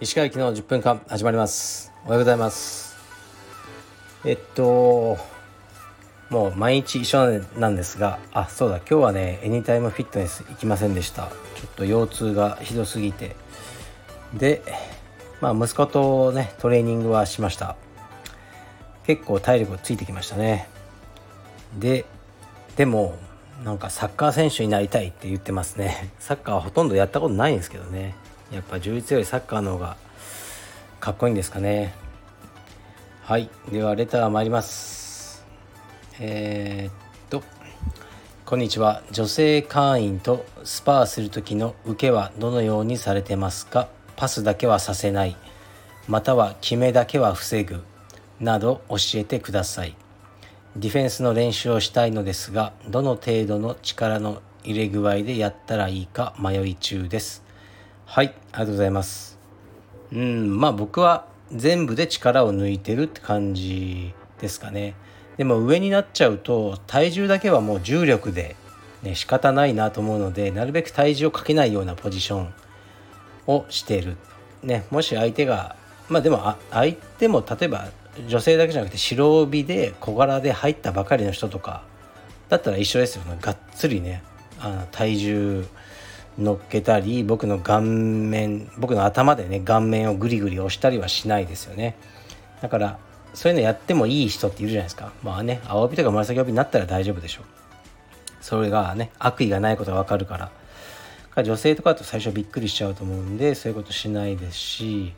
石川行きの10分間始まります。おはようございます。えっともう毎日一緒なんですがあそうだ今日はねエニタイムフィットネス行きませんでした。ちょっと腰痛がひどすぎて。でまあ息子とねトレーニングはしました。結構体力ついてきましたね。ででもなんかサッカー選手になりたいって言ってますね。サッカーはほとんどやったことないんですけどね。やっぱ充実よりサッカーの方がかっこいいんですかね。はい。ではレター参ります。えー、っとこんにちは。女性会員とスパーする時の受けはどのようにされてますか？パスだけはさせない。または決めだけは防ぐ。など教えてください。ディフェンスの練習をしたいのですがどの程度の力の入れ具合でやったらいいか迷い中です。はいありがとうございます。うんまあ僕は全部で力を抜いてるって感じですかね。でも上になっちゃうと体重だけはもう重力で、ね、仕方ないなと思うのでなるべく体重をかけないようなポジションをしている、ね、もし相手がまあでも相手も例えば女性だけじゃなくて白帯で小柄で入ったばかりの人とかだったら一緒ですよね。がっつりねあの体重乗っけたり僕の顔面僕の頭でね顔面をグリグリ押したりはしないですよね。だからそういうのやってもいい人っているじゃないですか。まあね青帯とか紫帯になったら大丈夫でしょう。それがね悪意がないことがわかるから。か女性とかだと最初びっくりしちゃうと思うんでそういうことしないですし、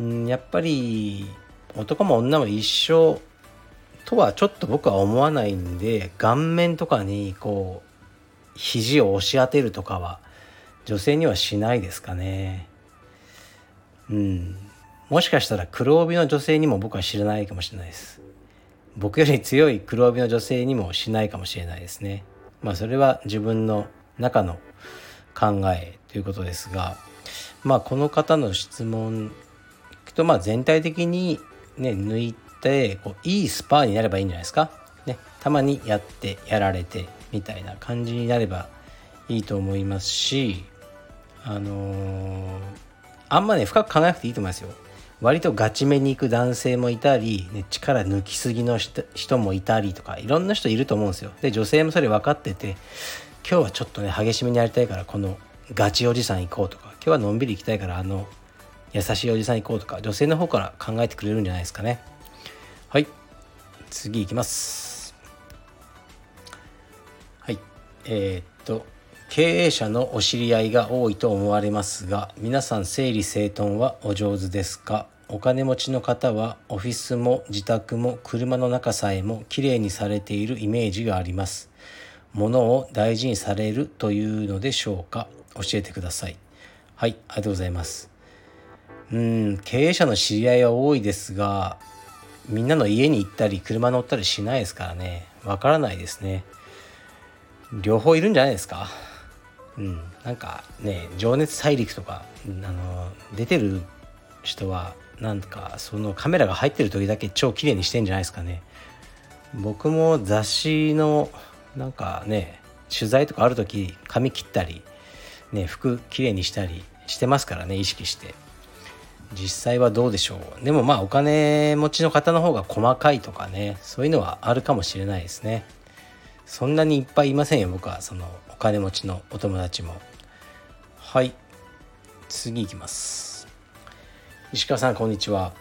うん、やっぱり男も女も一緒とはちょっと僕は思わないんで顔面とかにこう肘を押し当てるとかは女性にはしないですかね。うん。もしかしたら黒帯の女性にも僕は知らないかもしれないです。僕より強い黒帯の女性にもしないかもしれないですね。まあそれは自分の中の考えということですがまあこの方の質問とまあ全体的にね抜いてこういいスパーになればいいんじゃないですか？ねたまにやってやられてみたいな感じになればいいと思いますしあのー、あんまね深く考えなくていいと思いますよ。割とガチめに行く男性もいたり、ね、力抜きすぎの人もいたりとかいろんな人いると思うんですよ。で女性もそれ分かってて今日はちょっとね激しめにやりたいからこのガチおじさん行こうとか今日はのんびり行きたいからあの優しいおじさん行こうとか女性の方から考えてくれるんじゃないですかね。はい。次行きます。はい。えー、っと経営者のお知り合いが多いと思われますが皆さん整理整頓はお上手ですか？お金持ちの方はオフィスも自宅も車の中さえもきれいにされているイメージがあります。物を大事にされるというのでしょうか？教えてください。はい。ありがとうございます。うん経営者の知り合いは多いですがみんなの家に行ったり車乗ったりしないですからね。わからないですね。両方いるんじゃないですか。うん、なんかね「情熱大陸」とかあの出てる人はなんかそのカメラが入ってる時だけ超綺麗にしてんじゃないですかね。僕も雑誌のなんかね取材とかある時髪切ったりね服綺麗にしたりしてますからね意識して。実際はどうでしょう。でもまあお金持ちの方の方が細かいとかねそういうのはあるかもしれないですね。そんなにいっぱいいませんよ僕は。そのお金持ちのお友達も。はい。次いきます。石川さんこんにちは。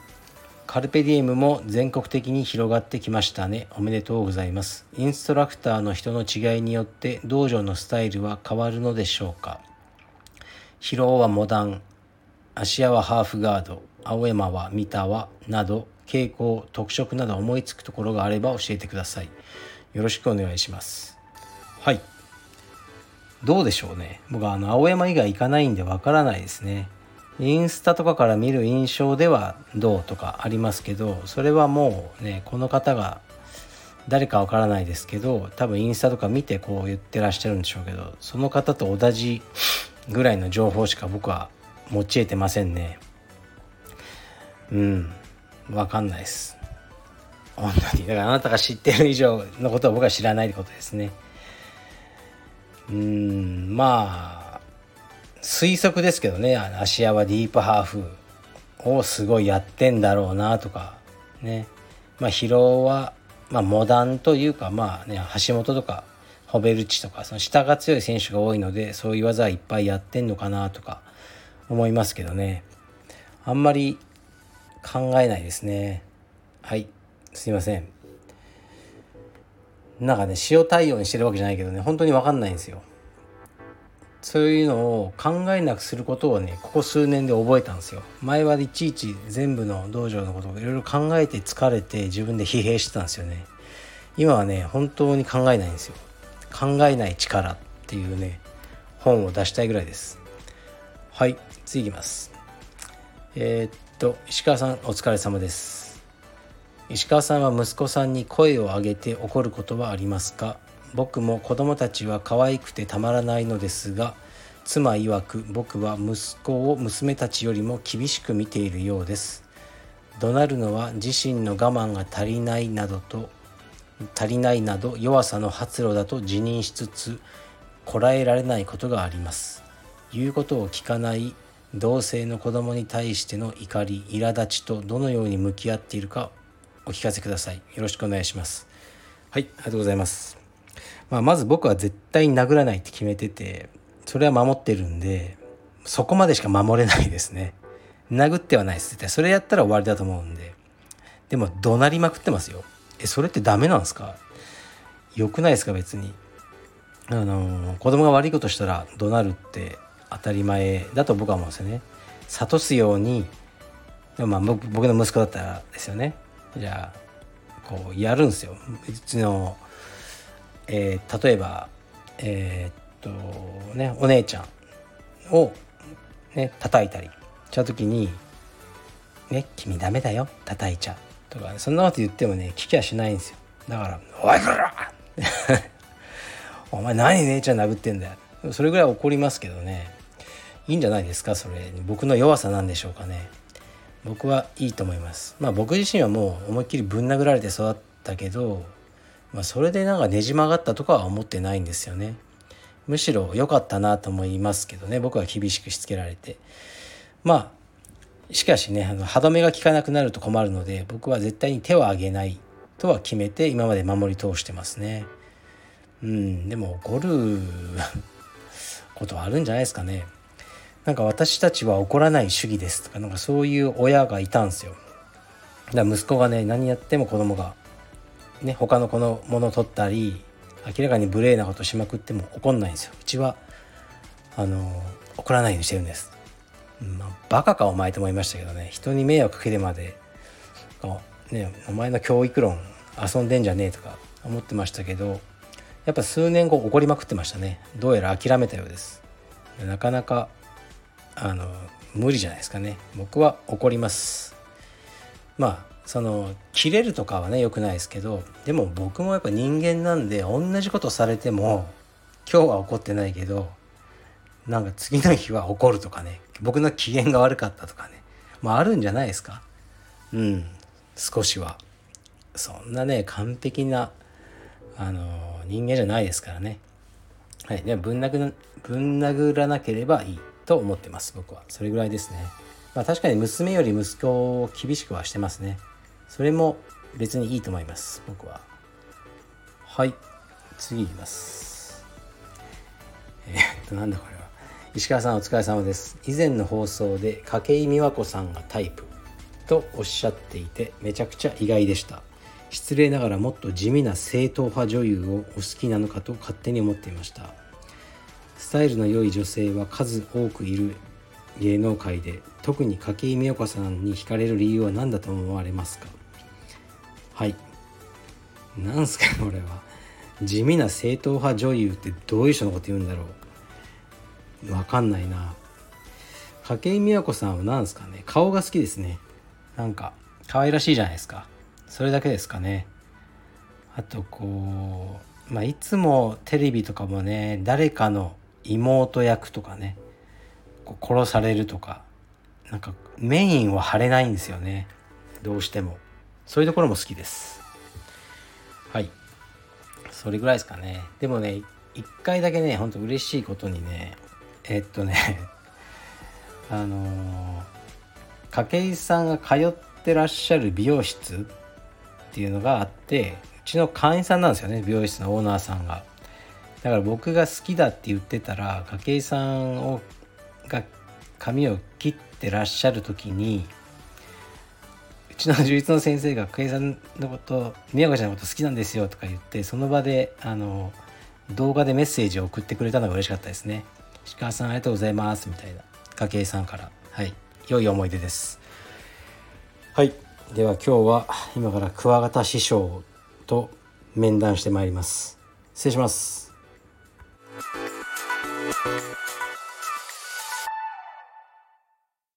カルペディエムも全国的に広がってきましたね。おめでとうございます。インストラクターの人の違いによって道場のスタイルは変わるのでしょうか。疲労はモダン。芦屋はハーフガード青山は三田はなど傾向特色など思いつくところがあれば教えてください。よろしくお願いします。はい。どうでしょうね。僕はあの青山以外行かないんでわからないですね。インスタとかから見る印象ではどうとかありますけどそれはもうねこの方が誰かわからないですけど多分インスタとか見てこう言ってらっしゃるんでしょうけどその方と同じぐらいの情報しか僕は持ち得てませんね。うん。わかんないです。本当に。だからあなたが知ってる以上のことは僕は知らないってことですね。うん。まあ推測ですけどね。芦屋はディープハーフをすごいやってんだろうなとか。ね。まあ疲労は、まあ、モダンというかまあね橋本とかホベルチとかその下が強い選手が多いのでそういう技はいっぱいやってんのかなとか。思いますけどね。あんまり考えないですね。はい。すいません。なんかね塩対応にしてるわけじゃないけどね。本当に分かんないんですよ。そういうのを考えなくすることをねここ数年で覚えたんですよ。前はいちいち全部の道場のことをいろいろ考えて疲れて自分で疲弊してたんですよね。今はね本当に考えないんですよ。考えない力っていうね本を出したいぐらいです。はい。次いきます。えー、っと石川さんお疲れ様です。石川さんは息子さんに声を上げて怒ることはありますか？僕も子供たちは可愛くてたまらないのですが妻曰く僕は息子を娘たちよりも厳しく見ているようです。怒鳴るのは自身の我慢が足りないなどと足りないなど弱さの発露だと自認しつつこらえられないことがあります。言うことを聞かない同性の子供に対しての怒り苛立ちとどのように向き合っているかお聞かせください。よろしくお願いします。はい。ありがとうございます。まあ、まず僕は絶対に殴らないって決めててそれは守ってるんでそこまでしか守れないですね。殴ってはないです。絶対それやったら終わりだと思うんで。でも怒鳴りまくってますよ。えそれってダメなんですか？良くないですか別に。あの子供が悪いことしたら怒鳴るって当たり前だと僕は思うんですよね。諭すようにまあ僕の息子だったらですよね。じゃあこうやるんですよ。うちのえー、例えばえー、っとねお姉ちゃんをね叩いたり。した時に「ね君ダメだよ。叩いちゃ」とか、ね、そんなこと言ってもね聞きゃしないんですよ。だから「おいこら! 」お前何姉ちゃん殴ってんだよそれぐらい怒りますけどね。いいんじゃないですかそれ僕の弱さなんでしょうかね。僕はいいと思います。まあ僕自身はもう思いっきりぶん殴られて育ったけどまあ、それでなんかねじ曲がったとかは思ってないんですよね。むしろ良かったなと思いますけどね。僕は厳しくしつけられて。まあしかしねあの歯止めが効かなくなると困るので僕は絶対に手を挙げないとは決めて今まで守り通してますね。うんでも怒る ことはあるんじゃないですかね。なんか私たちは怒らない主義ですとかなんかそういう親がいたんですよ。だから息子がね何やっても子供がね他の子のものを取ったり明らかに無礼なことしまくっても怒んないんですよ。うちはあの怒らないようにしてるんです、まあ、バカかお前と思いましたけどね人に迷惑かけてまでねお前の教育論遊んでんじゃねえとか思ってましたけどやっぱ数年後怒りまくってましたね。どうやら諦めたようです。なかなかあの無理じゃないですかね。僕は怒ります。まあその切れるとかはね良くないですけどでも僕もやっぱ人間なんで同じことされても今日は怒ってないけどなんか次の日は怒るとかね僕の機嫌が悪かったとかねまああるんじゃないですか。うん少しは。そんなね完璧なあの人間じゃないですからね。はいでもぶん殴ぶん殴らなければいい。と思ってます僕は。それぐらいですね。まあ確かに娘より息子を厳しくはしてますね。それも別にいいと思います僕は。はい。次いきます。えー、っとなんだこれは。石川さんお疲れ様です。以前の放送で筧美和子さんがタイプとおっしゃっていてめちゃくちゃ意外でした。失礼ながらもっと地味な正統派女優をお好きなのかと勝手に思っていました。スタイルの良い女性は数多くいる芸能界で特に筧美代子さんに惹かれる理由は何だと思われますか？はい。なんすかこれは。地味な正統派女優ってどういう人のこと言うんだろう。わかんないな。筧美和子さんは何すかね？顔が好きですね。なんか可愛らしいじゃないですか。それだけですかね。あとこうまあいつもテレビとかもね誰かの妹役とかね殺されるとかなんかメインは張れないんですよね。どうしても。そういうところも好きです。はい。それぐらいですかね。でもね一回だけねほんと嬉しいことにねえっとね あの筧さんが通ってらっしゃる美容室っていうのがあってうちの会員さんなんですよね美容室のオーナーさんが。だから僕が好きだって言ってたら筧さんをが髪を切ってらっしゃる時にうちの充実の先生が筧さんのこと宮子ちゃんのこと好きなんですよとか言ってその場であの動画でメッセージを送ってくれたのが嬉しかったですね石川さんありがとうございますみたいな。筧さんから。はい。良い思い出です。はい。では今日は今からクワガタ師匠と面談してまいります。失礼します。Thank you.